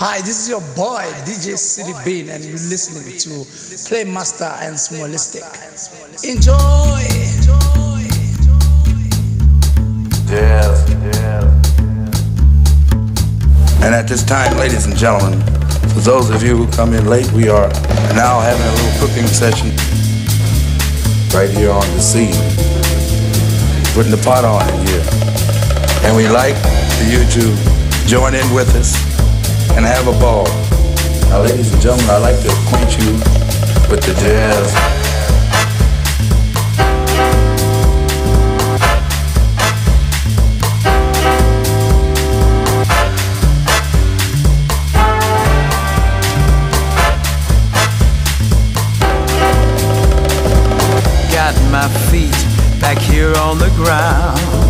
Hi, this is your boy DJ City Bean, and you're listening to Playmaster and Smallistic. Enjoy! Yes, yes. And at this time, ladies and gentlemen, for those of you who come in late, we are now having a little cooking session right here on the scene. Putting the pot on in here. And we like for you to join in with us and have a ball. Now, ladies and gentlemen, I'd like to acquaint you with the jazz. Got my feet back here on the ground.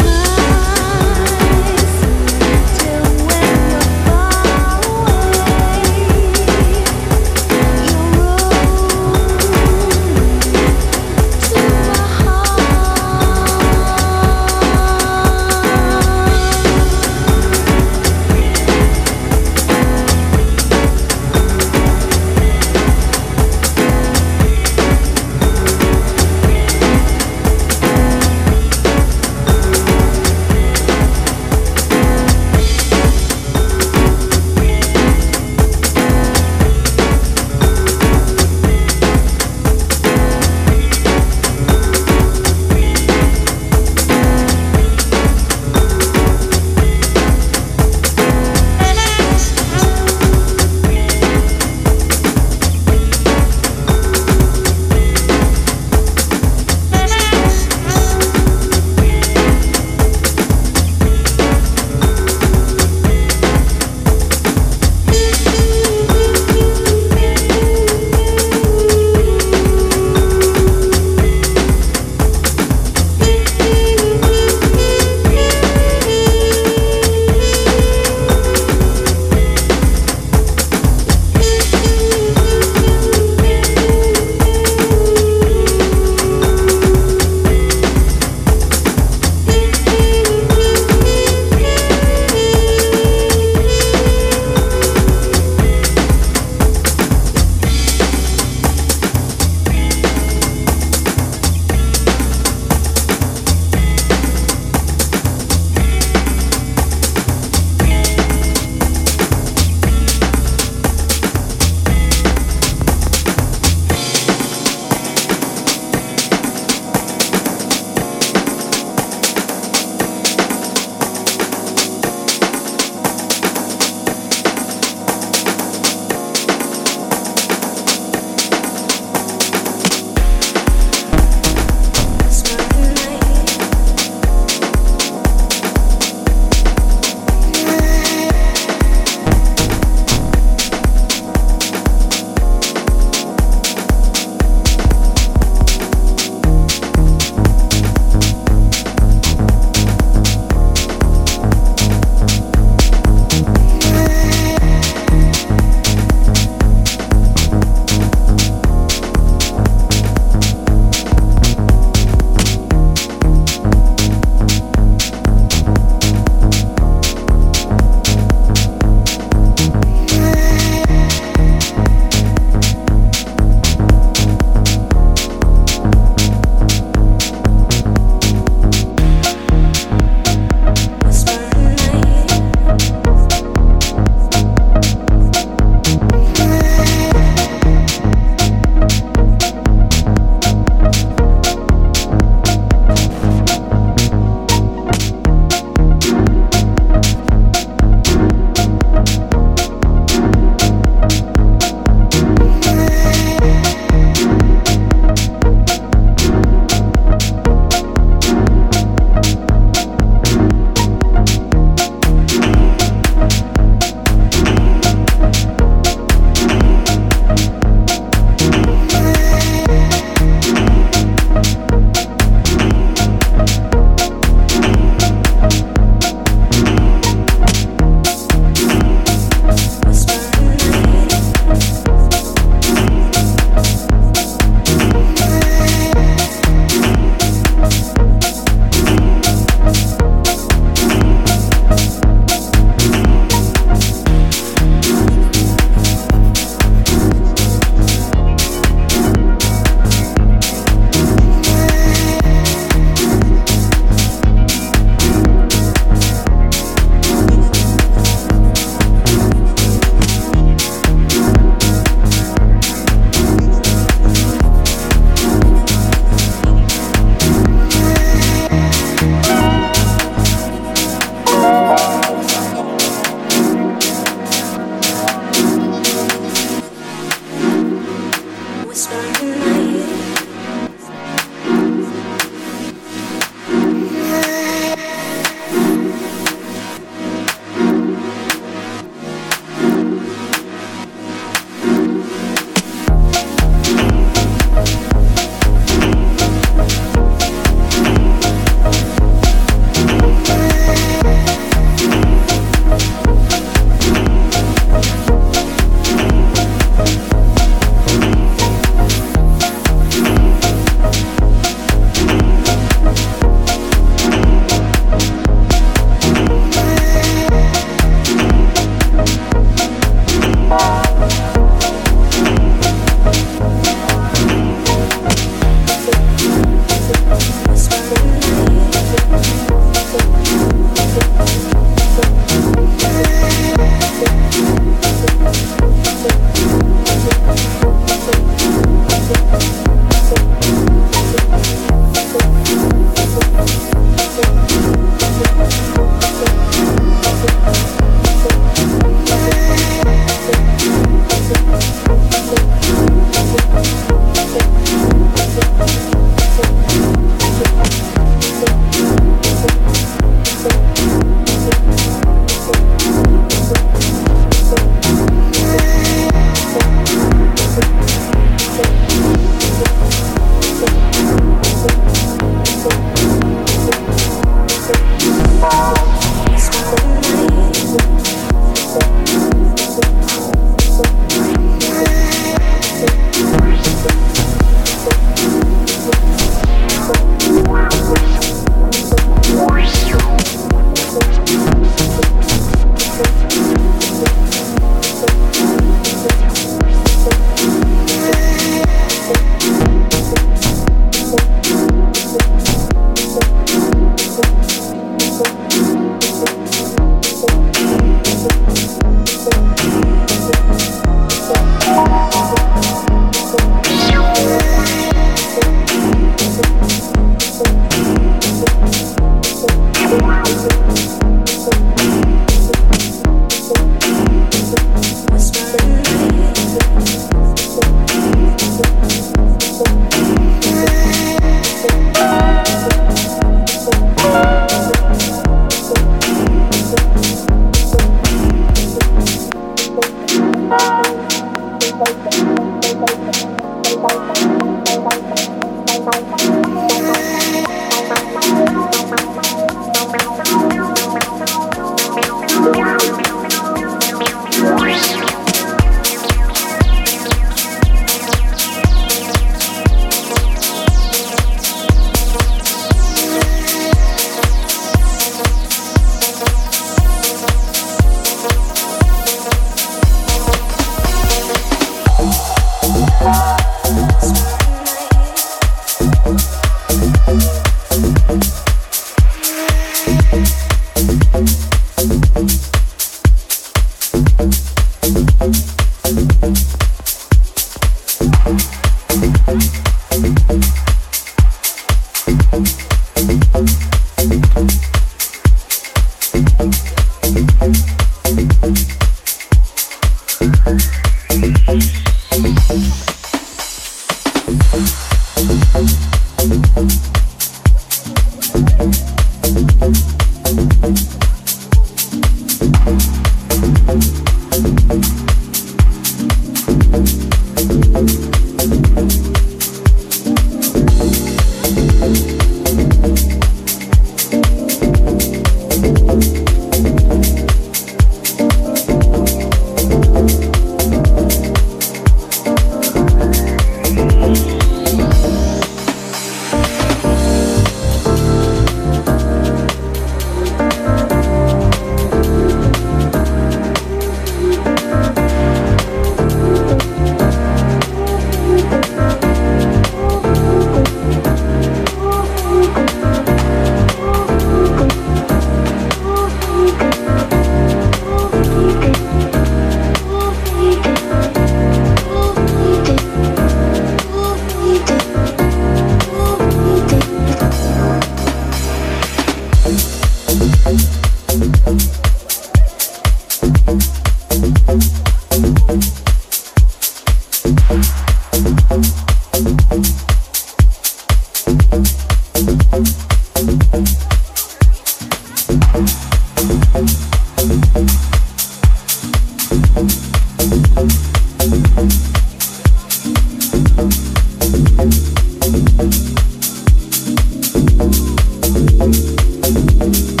Thank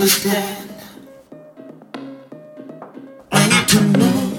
understand. I need to know.